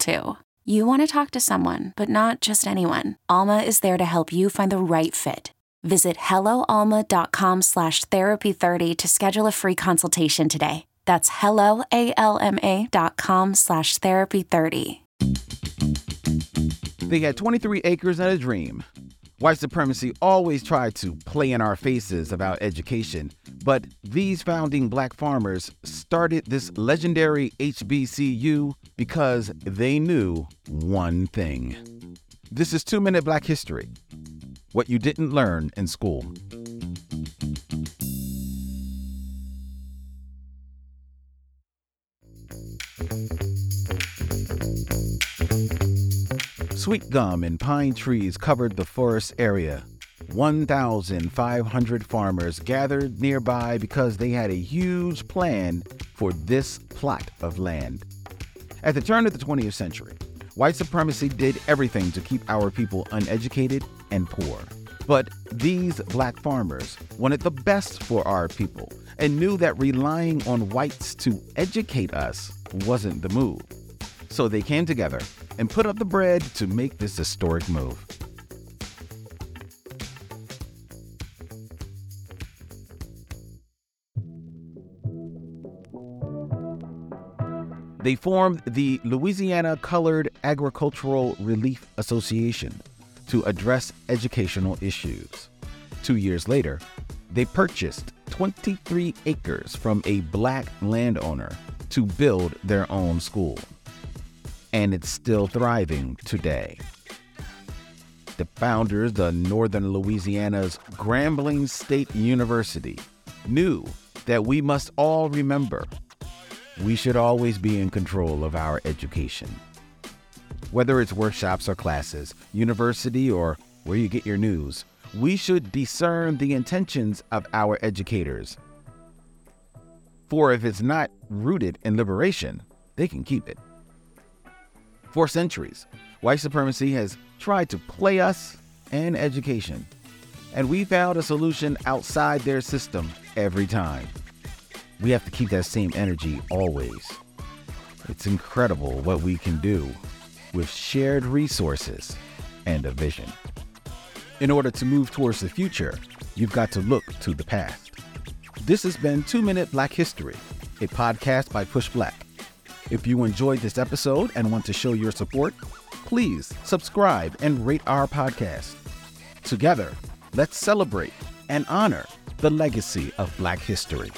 too. You want to talk to someone, but not just anyone. Alma is there to help you find the right fit. Visit helloalma.com slash therapy30 to schedule a free consultation today. That's helloalma.com slash therapy30. They had 23 acres and a dream. White supremacy always tried to play in our faces about education, but these founding black farmers started this legendary HBCU because they knew one thing. This is Two Minute Black History What You Didn't Learn in School. Sweet gum and pine trees covered the forest area. 1,500 farmers gathered nearby because they had a huge plan for this plot of land. At the turn of the 20th century, white supremacy did everything to keep our people uneducated and poor. But these black farmers wanted the best for our people and knew that relying on whites to educate us wasn't the move. So they came together and put up the bread to make this historic move. They formed the Louisiana Colored Agricultural Relief Association to address educational issues. Two years later, they purchased 23 acres from a black landowner to build their own school and it's still thriving today. The founders of Northern Louisiana's Grambling State University knew that we must all remember we should always be in control of our education. Whether it's workshops or classes, university or where you get your news, we should discern the intentions of our educators. For if it's not rooted in liberation, they can keep it. For centuries, white supremacy has tried to play us and education, and we found a solution outside their system every time. We have to keep that same energy always. It's incredible what we can do with shared resources and a vision. In order to move towards the future, you've got to look to the past. This has been Two Minute Black History, a podcast by Push Black. If you enjoyed this episode and want to show your support, please subscribe and rate our podcast. Together, let's celebrate and honor the legacy of Black history.